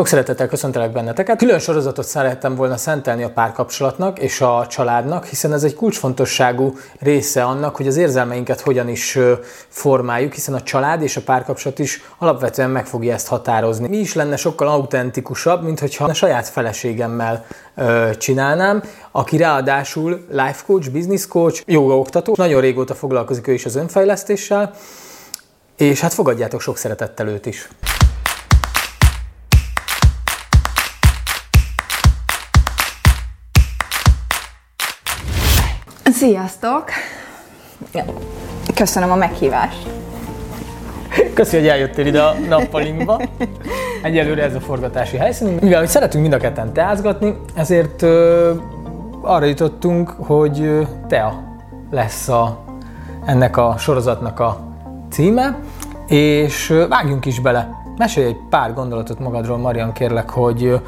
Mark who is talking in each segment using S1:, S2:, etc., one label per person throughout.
S1: Sok szeretettel köszöntelek benneteket. Külön sorozatot szerettem volna szentelni a párkapcsolatnak és a családnak, hiszen ez egy kulcsfontosságú része annak, hogy az érzelmeinket hogyan is formáljuk, hiszen a család és a párkapcsolat is alapvetően meg fogja ezt határozni. Mi is lenne sokkal autentikusabb, mint hogyha a saját feleségemmel csinálnám, aki ráadásul life coach, business coach, joga oktató, nagyon régóta foglalkozik ő is az önfejlesztéssel, és hát fogadjátok sok szeretettel őt is.
S2: Sziasztok! Köszönöm a meghívást.
S1: Köszönöm, hogy eljöttél ide a nappalinkba. Egyelőre ez a forgatási helyszín. Mivel hogy szeretünk mind a ketten teázgatni, ezért ö, arra jutottunk, hogy Tea lesz a, ennek a sorozatnak a címe, és vágjunk is bele. Mesélj egy pár gondolatot magadról, Marian, kérlek, hogy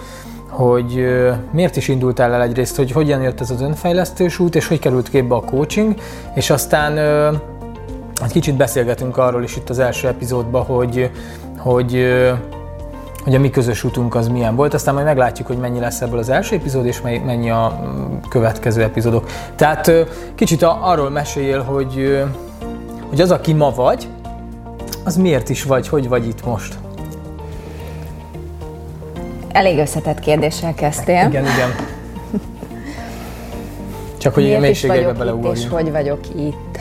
S1: hogy miért is indultál el egyrészt, hogy hogyan jött ez az önfejlesztős út, és hogy került képbe a coaching, és aztán egy kicsit beszélgetünk arról is itt az első epizódban, hogy, hogy, hogy a mi közös útunk az milyen volt, aztán majd meglátjuk, hogy mennyi lesz ebből az első epizód, és mennyi a mm, következő epizódok. Tehát kicsit arról meséljél, hogy, hogy az, aki ma vagy, az miért is vagy, hogy vagy itt most?
S2: Elég összetett kérdéssel kezdtél.
S1: Igen, igen. Csak hogy
S2: Miért
S1: mélységekbe
S2: beleugorjunk. És hogy vagyok itt?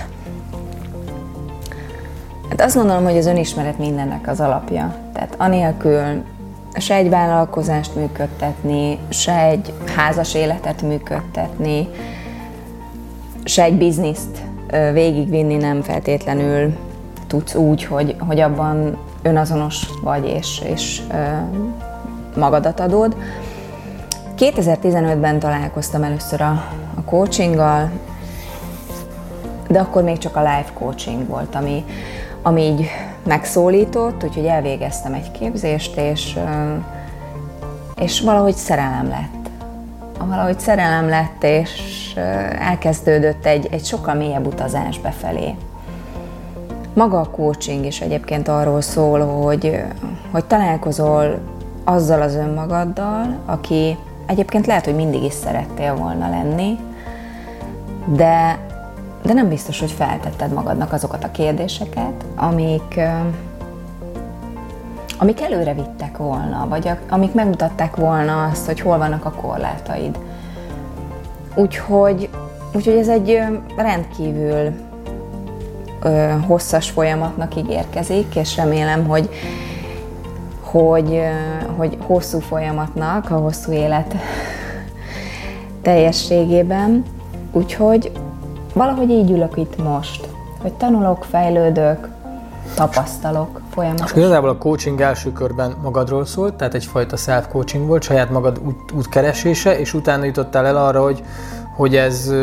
S2: Hát azt gondolom, hogy az önismeret mindennek az alapja. Tehát anélkül se egy vállalkozást működtetni, se egy házas életet működtetni, se egy bizniszt végigvinni nem feltétlenül tudsz úgy, hogy, hogy abban önazonos vagy, és, és magadat adod. 2015-ben találkoztam először a, a coachinggal, de akkor még csak a live coaching volt, ami, ami így megszólított, úgyhogy elvégeztem egy képzést, és, és valahogy szerelem lett. Valahogy szerelem lett, és elkezdődött egy, egy sokkal mélyebb utazás befelé. Maga a coaching is egyébként arról szól, hogy, hogy találkozol azzal az önmagaddal, aki egyébként lehet, hogy mindig is szerettél volna lenni, de, de nem biztos, hogy feltetted magadnak azokat a kérdéseket, amik, amik előre vittek volna, vagy amik megmutatták volna azt, hogy hol vannak a korlátaid. Úgyhogy, úgyhogy ez egy rendkívül ö, hosszas folyamatnak ígérkezik, és remélem, hogy hogy, hogy hosszú folyamatnak, a hosszú élet teljességében. Úgyhogy valahogy így ülök itt most, hogy tanulok, fejlődök, tapasztalok folyamatosan. És
S1: igazából a coaching első körben magadról szólt, tehát egyfajta self-coaching volt, saját magad út, útkeresése, és utána jutottál el arra, hogy, hogy ez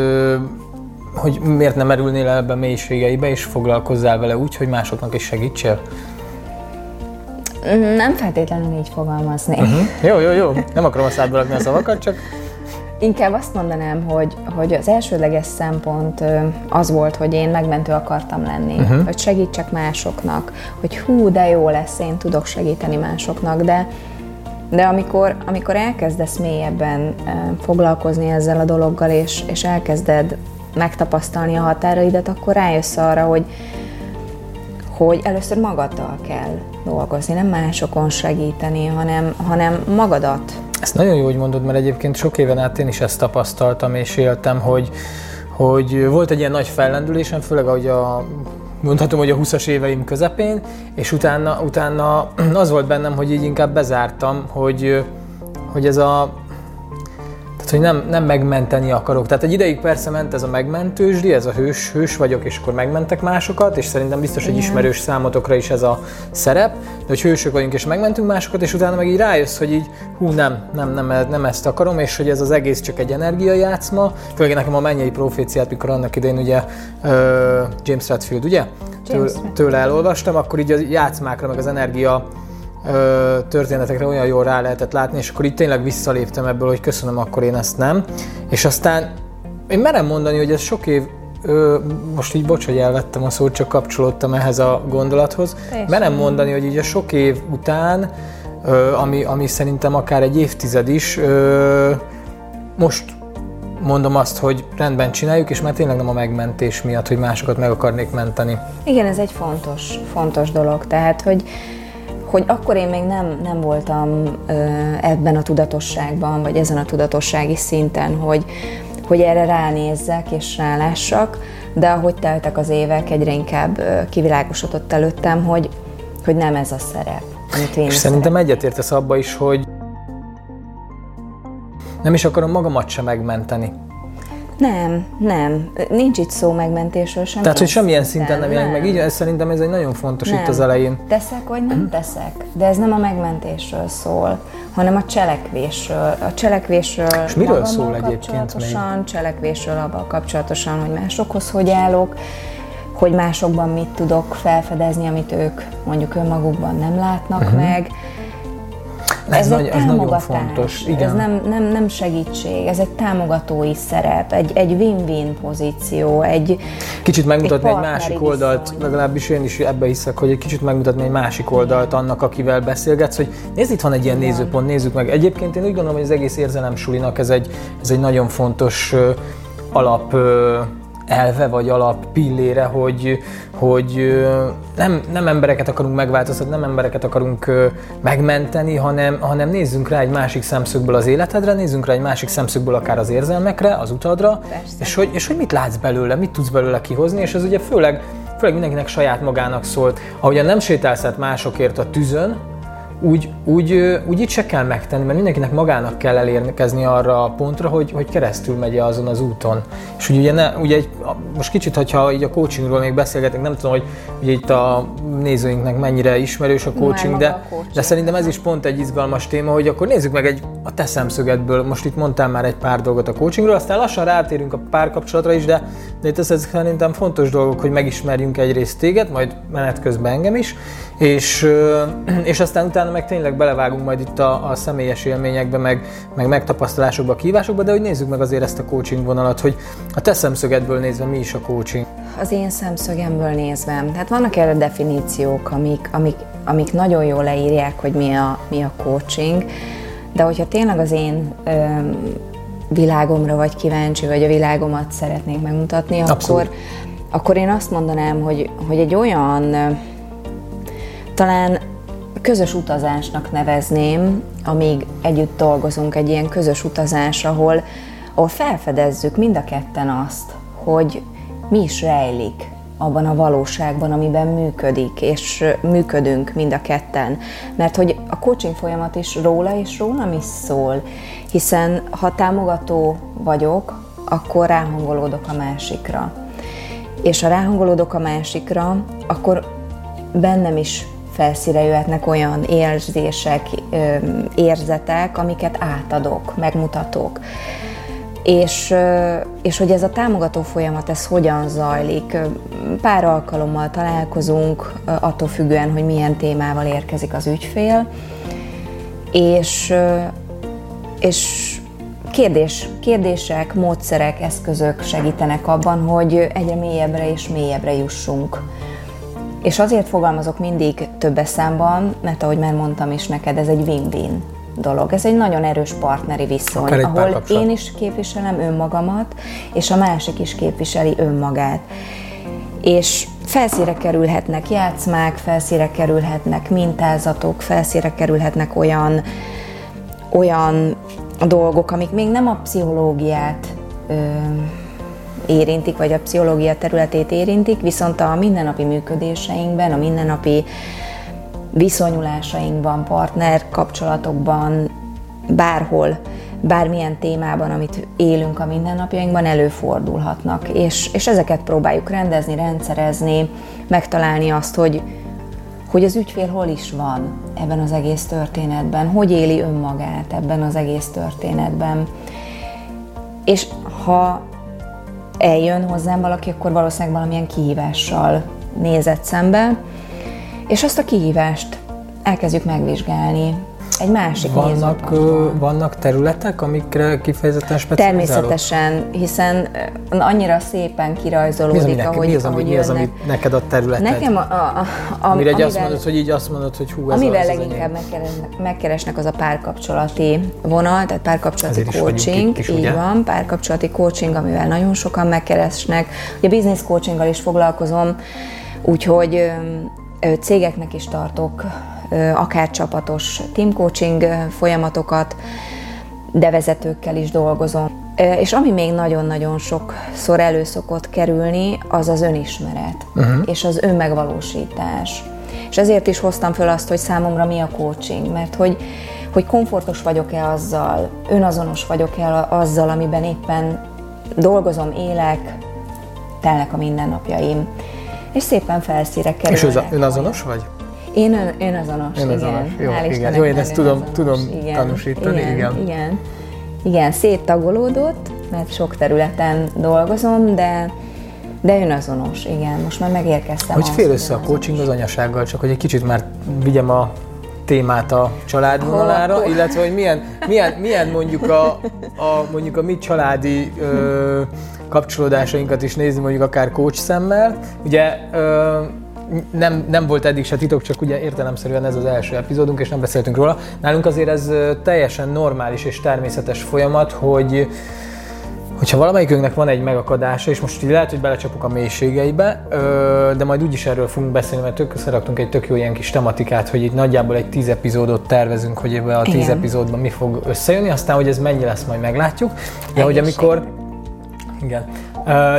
S1: hogy miért nem merülnél el ebbe mélységeibe, és foglalkozzál vele úgy, hogy másoknak is segítsél?
S2: Nem feltétlenül így fogalmazni.
S1: Uh-huh. Jó, jó, jó. Nem akarom a szádba a szavakat, csak...
S2: Inkább azt mondanám, hogy, hogy az elsődleges szempont az volt, hogy én megmentő akartam lenni, uh-huh. hogy segítsek másoknak, hogy hú, de jó lesz, én tudok segíteni másoknak, de de amikor, amikor elkezdesz mélyebben foglalkozni ezzel a dologgal, és, és elkezded megtapasztalni a határaidat, akkor rájössz arra, hogy, hogy először magaddal kell dolgozni, nem másokon segíteni, hanem, hanem magadat.
S1: Ezt nagyon jó, hogy mondod, mert egyébként sok éven át én is ezt tapasztaltam és éltem, hogy, hogy volt egy ilyen nagy fellendülésem, főleg ahogy a mondhatom, hogy a 20-as éveim közepén, és utána, utána az volt bennem, hogy így inkább bezártam, hogy, hogy ez a hogy nem, nem megmenteni akarok. Tehát egy ideig persze ment ez a megmentősdi, ez a hős, hős vagyok, és akkor megmentek másokat, és szerintem biztos, hogy ismerős számotokra is ez a szerep, de hogy hősök vagyunk, és megmentünk másokat, és utána meg így rájössz, hogy így hú, nem, nem, nem, nem ezt akarom, és hogy ez az egész csak egy energiajátszma. Főleg nekem a mennyei proféciát, mikor annak idején ugye uh, James Redfield, ugye? James Től, tőle elolvastam, akkor így a játszmákra, meg az energia ö, történetekre olyan jól rá lehetett látni, és akkor itt tényleg visszaléptem ebből, hogy köszönöm, akkor én ezt nem. És aztán én merem mondani, hogy ez sok év, ö, most így bocs, hogy elvettem a szót, csak kapcsolódtam ehhez a gondolathoz. Teljesen. Merem mondani, hogy így a sok év után ami, ami szerintem akár egy évtized is. Most mondom azt, hogy rendben csináljuk, és már tényleg nem a megmentés miatt, hogy másokat meg akarnék menteni.
S2: Igen, ez egy fontos, fontos dolog. Tehát, hogy hogy akkor én még nem, nem voltam ebben a tudatosságban, vagy ezen a tudatossági szinten, hogy, hogy erre ránézzek és rálássak, de ahogy teltek az évek, egyre inkább kivilágosodott előttem, hogy, hogy nem ez a szerep,
S1: amit én És szerintem egyetértesz abba is, hogy nem is akarom magamat sem megmenteni.
S2: Nem, nem. Nincs itt szó megmentésről sem.
S1: Tehát, hogy semmilyen szinten nem jelenik meg. Így, ez szerintem ez egy nagyon fontos nem. itt az elején.
S2: Teszek vagy nem teszek. De ez nem a megmentésről szól, hanem a cselekvésről. A cselekvésről
S1: És miről szól egyébként még?
S2: Cselekvésről abban kapcsolatosan, hogy másokhoz hogy állok, hogy másokban mit tudok felfedezni, amit ők mondjuk önmagukban nem látnak uh-huh. meg
S1: ez, ez, nagy, egy ez nagyon fontos.
S2: Igen. Ez nem, nem, nem segítség, ez egy támogatói szerep, egy, egy win-win pozíció, egy
S1: Kicsit megmutatni egy, egy másik oldalt, viszony. legalábbis én is ebbe hiszek, hogy egy kicsit megmutatni egy másik oldalt annak, akivel beszélgetsz, hogy nézd, itt van egy ilyen Igen. nézőpont, nézzük meg. Egyébként én úgy gondolom, hogy az egész érzelem sulinak ez egy, ez egy nagyon fontos uh, alap uh, elve vagy alap pillére, hogy, hogy nem, nem embereket akarunk megváltoztatni, nem embereket akarunk megmenteni, hanem, hanem nézzünk rá egy másik szemszögből az életedre, nézzünk rá egy másik szemszögből akár az érzelmekre, az utadra, és hogy, és hogy mit látsz belőle, mit tudsz belőle kihozni, és ez ugye főleg, főleg mindenkinek saját magának szólt. Ahogyan nem sétálsz másokért a tűzön, úgy, úgy, úgy itt se kell megtenni, mert mindenkinek magának kell elérkezni arra a pontra, hogy, hogy keresztül megy azon az úton. És ugye, ne, ugye egy, most kicsit, hogyha így a coachingról még beszélgetek, nem tudom, hogy ugye itt a nézőinknek mennyire ismerős a coaching, de, a coaching. de szerintem ez is pont egy izgalmas téma, hogy akkor nézzük meg egy, a te szemszögedből, most itt mondtál már egy pár dolgot a coachingról, aztán lassan rátérünk a párkapcsolatra is, de, de itt ez, ez szerintem fontos dolgok, hogy megismerjünk egyrészt téged, majd menet közben engem is, és, és aztán utána meg tényleg belevágunk majd itt a, a személyes élményekbe, meg, meg megtapasztalásokba, kívásokba, de hogy nézzük meg azért ezt a coaching vonalat, hogy a te szemszögedből nézve mi is a coaching?
S2: Az én szemszögemből nézve, tehát vannak erre definíciók, amik, amik, amik nagyon jól leírják, hogy mi a, mi a coaching, de hogyha tényleg az én ö, világomra vagy kíváncsi, vagy a világomat szeretnék megmutatni, akkor, akkor én azt mondanám, hogy, hogy egy olyan talán közös utazásnak nevezném, amíg együtt dolgozunk, egy ilyen közös utazás, ahol, ahol felfedezzük mind a ketten azt, hogy mi is rejlik abban a valóságban, amiben működik, és működünk mind a ketten. Mert hogy a coaching folyamat is róla és rólam is szól, hiszen ha támogató vagyok, akkor ráhangolódok a másikra. És ha ráhangolódok a másikra, akkor bennem is felszíre jöhetnek olyan érzések, érzetek, amiket átadok, megmutatok. És, és hogy ez a támogató folyamat, ez hogyan zajlik. Pár alkalommal találkozunk, attól függően, hogy milyen témával érkezik az ügyfél, és, és kérdés, kérdések, módszerek, eszközök segítenek abban, hogy egyre mélyebbre és mélyebbre jussunk és azért fogalmazok mindig többes számban, mert ahogy már mondtam is neked, ez egy win-win dolog. Ez egy nagyon erős partneri viszony, ahol én is képviselem önmagamat, és a másik is képviseli önmagát. És felszíre kerülhetnek játszmák, felszíre kerülhetnek mintázatok, felszíre kerülhetnek olyan, olyan dolgok, amik még nem a pszichológiát ö, érintik, vagy a pszichológia területét érintik, viszont a mindennapi működéseinkben, a mindennapi viszonyulásainkban, partner kapcsolatokban, bárhol, bármilyen témában, amit élünk a mindennapjainkban, előfordulhatnak. És, és ezeket próbáljuk rendezni, rendszerezni, megtalálni azt, hogy, hogy az ügyfél hol is van ebben az egész történetben, hogy éli önmagát ebben az egész történetben. És ha eljön hozzám valaki, akkor valószínűleg valamilyen kihívással nézett szembe, és azt a kihívást elkezdjük megvizsgálni. Egy másik
S1: vannak, vannak területek, amikre kifejezetten specializálok?
S2: Természetesen, hiszen annyira szépen kirajzolódik, mi az,
S1: ahogy, mi az, ahogy mi az, ami neked a területed?
S2: Nekem a, a,
S1: a, Amire amivel, azt mondod, hogy így azt mondod, hogy hú, ez
S2: Amivel
S1: az
S2: leginkább az megkeresnek, megkeresnek, az a párkapcsolati vonal, tehát párkapcsolati coaching, is, így ugye? van, párkapcsolati coaching, amivel nagyon sokan megkeresnek. Ugye business coachinggal is foglalkozom, úgyhogy cégeknek is tartok akár csapatos team coaching folyamatokat, de vezetőkkel is dolgozom. És ami még nagyon-nagyon sokszor elő szokott kerülni, az az önismeret uh-huh. és az önmegvalósítás. És ezért is hoztam föl azt, hogy számomra mi a coaching, mert hogy, hogy komfortos vagyok-e azzal, önazonos vagyok-e azzal, amiben éppen dolgozom, élek, telnek a mindennapjaim. És szépen felszíre kerülnek.
S1: És önazonos vagy?
S2: Én ön, önazonos, önazonos. igen.
S1: Jó, Hál' igen. Jó, én ezt tudom, tudom igen. tanúsítani, igen.
S2: Igen, igen. igen széttagolódott, mert sok területen dolgozom, de de önazonos, igen, most már megérkeztem.
S1: Hogy fél össze a coaching az anyasággal, csak hogy egy kicsit már vigyem a témát a családvonalára, illetve hogy milyen, milyen, milyen mondjuk, a, a, mondjuk a mi családi ö, kapcsolódásainkat is nézni mondjuk akár coach szemmel. Ugye ö, nem, nem volt eddig se titok, csak ugye értelemszerűen ez az első epizódunk, és nem beszéltünk róla. Nálunk azért ez teljesen normális és természetes folyamat, hogy hogyha valamelyikünknek van egy megakadása, és most így lehet, hogy belecsapok a mélységeibe, de majd úgyis erről fogunk beszélni, mert tök összeraktunk egy tök jó ilyen kis tematikát, hogy itt nagyjából egy tíz epizódot tervezünk, hogy ebbe a tíz Igen. epizódban mi fog összejönni, aztán, hogy ez mennyi lesz, majd meglátjuk. De hogy amikor... Igen.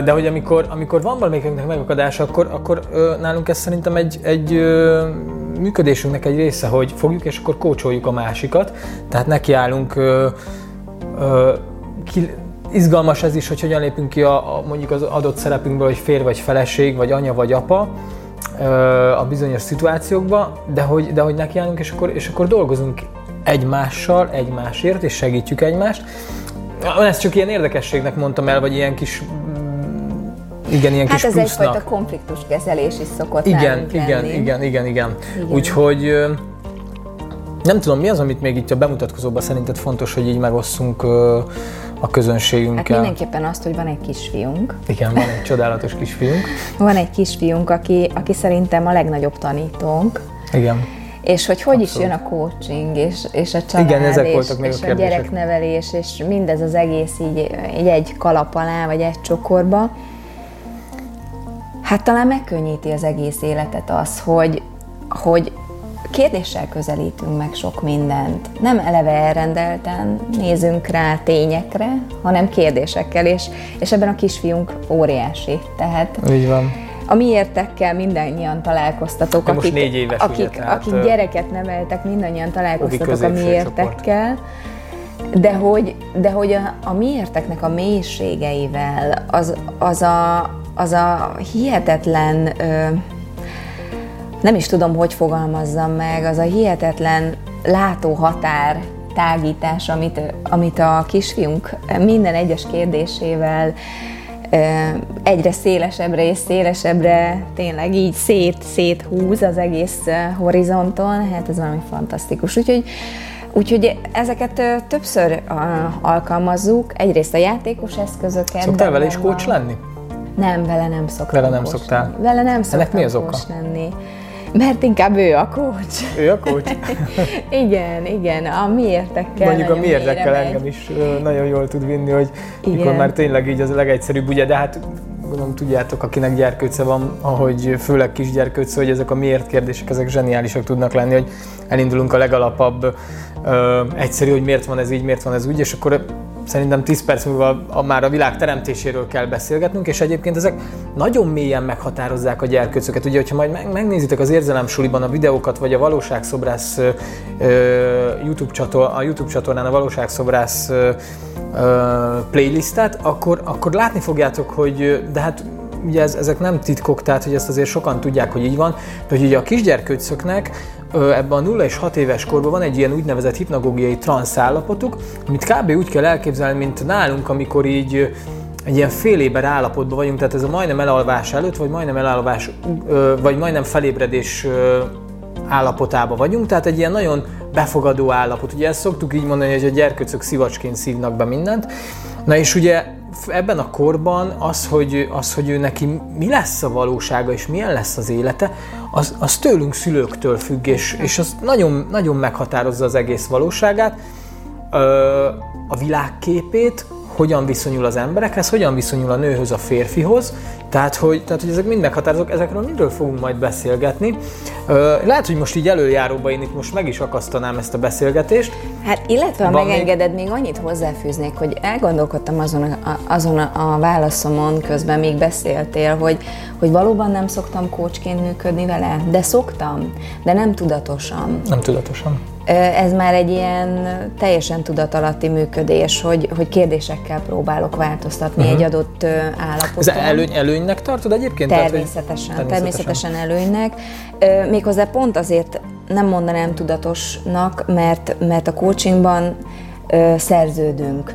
S1: De hogy amikor, amikor van valamelyikünknek megakadása, akkor, akkor nálunk ez szerintem egy, egy működésünknek egy része, hogy fogjuk és akkor kócsoljuk a másikat. Tehát nekiállunk ki, izgalmas ez is, hogy hogyan lépünk ki a, a, mondjuk az adott szerepünkből, hogy fér vagy feleség, vagy anya vagy apa a bizonyos szituációkba, de hogy, de hogy nekiállunk, és akkor, és akkor dolgozunk egymással, egymásért, és segítjük egymást. Ezt csak ilyen érdekességnek mondtam el, vagy ilyen kis igen, ilyen
S2: hát
S1: kis
S2: ez
S1: plusznak.
S2: egyfajta konfliktuskezelés is szokott
S1: igen, igen, igen, igen, igen, igen. Úgyhogy nem tudom, mi az, amit még itt a bemutatkozóban szerinted fontos, hogy így megosszunk a közönségünkkel?
S2: Hát mindenképpen azt, hogy van egy kisfiunk.
S1: Igen, van egy csodálatos kisfiunk.
S2: van egy kisfiunk, aki, aki szerintem a legnagyobb tanítónk.
S1: Igen.
S2: És hogy hogy Abszolút. is jön a coaching, és, és a család,
S1: Igen, ezek
S2: és,
S1: voltak még
S2: és
S1: a, a
S2: gyereknevelés, és mindez az egész így, így egy kalap alá, vagy egy csokorba. Hát talán megkönnyíti az egész életet az, hogy, hogy kérdéssel közelítünk meg sok mindent. Nem eleve elrendelten nézünk rá tényekre, hanem kérdésekkel, és, és ebben a kisfiunk óriási. Tehát
S1: Így van.
S2: A miértekkel mindannyian találkoztatok,
S1: akik, most négy éves,
S2: akik,
S1: ugye, tehát,
S2: akik gyereket neveltek, mindannyian találkoztatok a miértekkel. De hogy, de hogy a, a miérteknek a mélységeivel, az, az, a, az a hihetetlen ö, nem is tudom, hogy fogalmazzam meg, az a hihetetlen látóhatár tágítás, amit, amit a kisfiunk minden egyes kérdésével egyre szélesebbre és szélesebbre tényleg így szét, széthúz az egész horizonton, hát ez valami fantasztikus. Úgyhogy Úgyhogy ezeket többször alkalmazzuk, egyrészt a játékos eszközöket.
S1: Szoktál vele is coach lenni?
S2: Nem, vele nem szoktam.
S1: Vele nem szoktál?
S2: Vele nem szoktam
S1: Ennek mi az oka?
S2: lenni. Mert inkább ő a coach.
S1: Ő a coach?
S2: igen, igen, a mi értekkel
S1: Mondjuk a mi értekkel engem is nagyon jól tud vinni, hogy igen. mikor már tényleg így az a legegyszerűbb, ugye, de hát gondolom tudjátok, akinek gyerkőce van, ahogy főleg kisgyerkőce, hogy ezek a miért kérdések, ezek zseniálisak tudnak lenni, hogy elindulunk a legalapabb, ö, egyszerű, hogy miért van ez így, miért van ez úgy, és akkor szerintem 10 perc múlva a, már a világ teremtéséről kell beszélgetnünk, és egyébként ezek nagyon mélyen meghatározzák a gyerkőcöket. Ugye, hogyha majd megnézitek az érzelem suliban a videókat, vagy a valóságszobrász uh, YouTube, csator, a YouTube csatornán a valóságszobrász uh, playlistet, akkor, akkor látni fogjátok, hogy de hát ugye ez, ezek nem titkok, tehát hogy ezt azért sokan tudják, hogy így van, de hogy ugye a kisgyerkőcöknek ebben a 0 és 6 éves korban van egy ilyen úgynevezett hipnagógiai transz állapotuk, amit kb. úgy kell elképzelni, mint nálunk, amikor így egy ilyen fél éber állapotban vagyunk, tehát ez a majdnem elalvás előtt, vagy majdnem elalvás, vagy majdnem felébredés állapotában vagyunk, tehát egy ilyen nagyon befogadó állapot. Ugye ezt szoktuk így mondani, hogy a gyerkőcök szivacsként szívnak be mindent. Na és ugye ebben a korban az, hogy, az, hogy ő neki mi lesz a valósága és milyen lesz az élete, az, az tőlünk szülőktől függ, és, és az nagyon, nagyon meghatározza az egész valóságát, a világképét, hogyan viszonyul az emberekhez, hogyan viszonyul a nőhöz, a férfihoz, tehát hogy, tehát, hogy ezek mind meghatározók, ezekről mindről fogunk majd beszélgetni. Lehet, hogy most így előjáróba én itt most meg is akasztanám ezt a beszélgetést.
S2: Hát illetve, ha megengeded, még... még annyit hozzáfűznék, hogy elgondolkodtam azon a, azon a, a válaszomon, közben még beszéltél, hogy, hogy valóban nem szoktam kócsként működni vele, de szoktam, de nem tudatosan.
S1: Nem tudatosan
S2: ez már egy ilyen teljesen tudatalatti működés, hogy, hogy kérdésekkel próbálok változtatni uh-huh. egy adott állapoton. Ez
S1: előny, előnynek tartod egyébként?
S2: Természetesen, Tehát, természetesen. természetesen előnynek. Méghozzá pont azért nem mondanám tudatosnak, mert, mert a coachingban szerződünk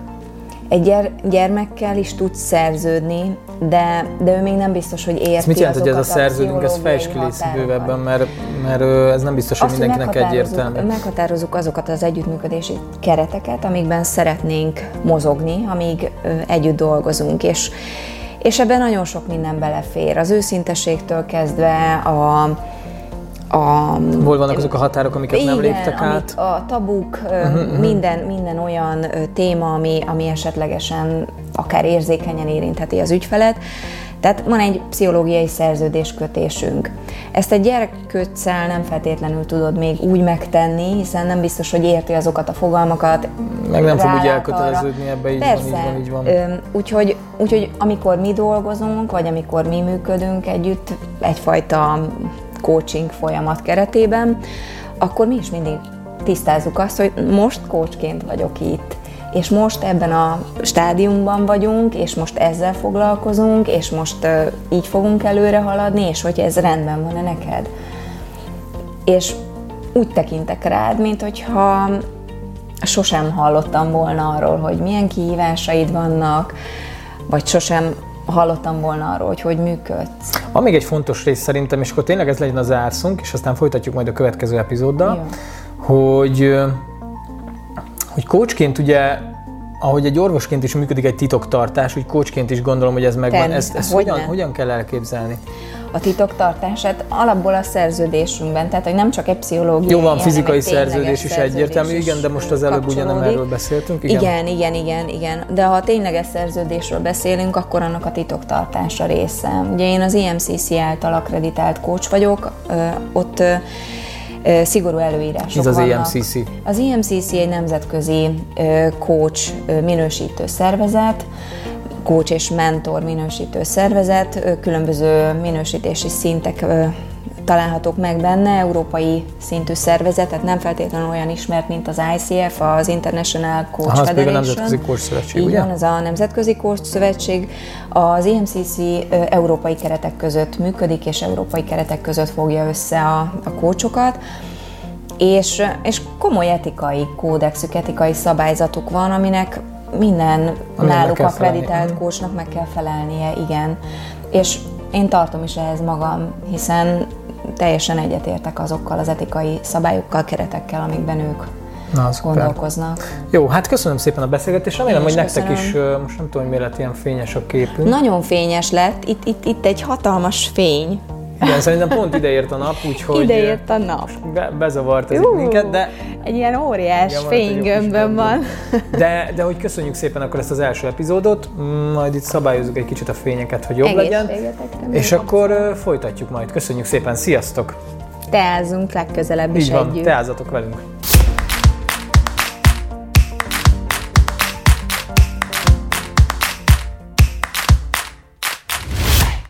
S2: egy gyermekkel is tudsz szerződni, de, de ő még nem biztos, hogy érti
S1: Ez mit jelent, hogy ez a szerződünk, ez fejtskilész bővebben, mert, mert ez nem biztos, hogy Azt, mindenkinek egyértelmű.
S2: Meghatározzuk azokat az együttműködési kereteket, amikben szeretnénk mozogni, amíg együtt dolgozunk, és, és ebben nagyon sok minden belefér. Az őszinteségtől kezdve a,
S1: a... Hol vannak azok a határok, amiket igen, nem léptek át?
S2: a tabuk, uh-huh, minden, minden olyan téma, ami, ami esetlegesen akár érzékenyen érintheti az ügyfelet. Tehát van egy pszichológiai szerződéskötésünk. Ezt egy gyerekköccel nem feltétlenül tudod még úgy megtenni, hiszen nem biztos, hogy érti azokat a fogalmakat.
S1: Meg nem fog úgy elköteleződni ebbe, így Persze. van, így van, így van.
S2: Úgyhogy, úgyhogy amikor mi dolgozunk, vagy amikor mi működünk együtt, egyfajta coaching folyamat keretében, akkor mi is mindig tisztázzuk azt, hogy most coachként vagyok itt, és most ebben a stádiumban vagyunk, és most ezzel foglalkozunk, és most így fogunk előre haladni, és hogy ez rendben van-e neked. És úgy tekintek rád, mint hogyha sosem hallottam volna arról, hogy milyen kihívásaid vannak, vagy sosem hallottam volna arról, hogy hogy működsz.
S1: Van még egy fontos rész szerintem, és akkor tényleg ez legyen az árszunk, és aztán folytatjuk majd a következő epizóddal, Jó. hogy hogy coachként ugye ahogy egy orvosként is működik egy titoktartás, úgy coachként is gondolom, hogy ez megvan. Ezt, ezt hogyan, hogyan kell elképzelni?
S2: A titoktartását alapból a szerződésünkben, tehát hogy nem csak egy pszichológiai,
S1: Jó, van fizikai szerződés is egyértelmű, igen, de most az előbb ugye nem erről beszéltünk.
S2: Igen? igen, igen, igen, igen. De ha tényleges szerződésről beszélünk, akkor annak a titoktartása része. Ugye én az IMCC által akreditált coach vagyok, ott szigorú előírások
S1: Ez az
S2: vannak.
S1: EMCC?
S2: Az EMCC egy nemzetközi coach minősítő szervezet, coach és mentor minősítő szervezet, különböző minősítési szintek találhatók meg benne, európai szintű szervezet, tehát nem feltétlenül olyan ismert, mint az ICF, az International Coach Aha, Federation.
S1: a Nemzetközi Coach Szövetség,
S2: Így ugye? van, ez a Nemzetközi Coach Szövetség. Az EMCC európai keretek között működik, és európai keretek között fogja össze a, a kócsokat. És, és komoly etikai kódexük, etikai szabályzatuk van, aminek minden Ami náluk akreditált kócsnak meg kell felelnie, igen. És én tartom is ehhez magam, hiszen teljesen egyetértek azokkal az etikai szabályokkal, keretekkel, amikben ők Na, az gondolkoznak.
S1: Szuper. Jó, hát köszönöm szépen a beszélgetést. Remélem, hogy nektek is, most nem tudom, hogy miért lett ilyen fényes a képünk.
S2: Nagyon fényes lett. Itt, itt, itt egy hatalmas fény.
S1: Igen, szerintem pont ideért a nap, úgyhogy...
S2: Ideért a nap.
S1: Be, bezavart ez minket, de...
S2: Egy ilyen óriás igen, fénygömbön van.
S1: De, de hogy köszönjük szépen akkor ezt az első epizódot, majd itt szabályozzuk egy kicsit a fényeket, hogy jobb legyen. És akkor uh, folytatjuk majd. Köszönjük szépen, sziasztok!
S2: Teázunk legközelebb
S1: Így
S2: is
S1: van,
S2: együtt.
S1: teázatok velünk.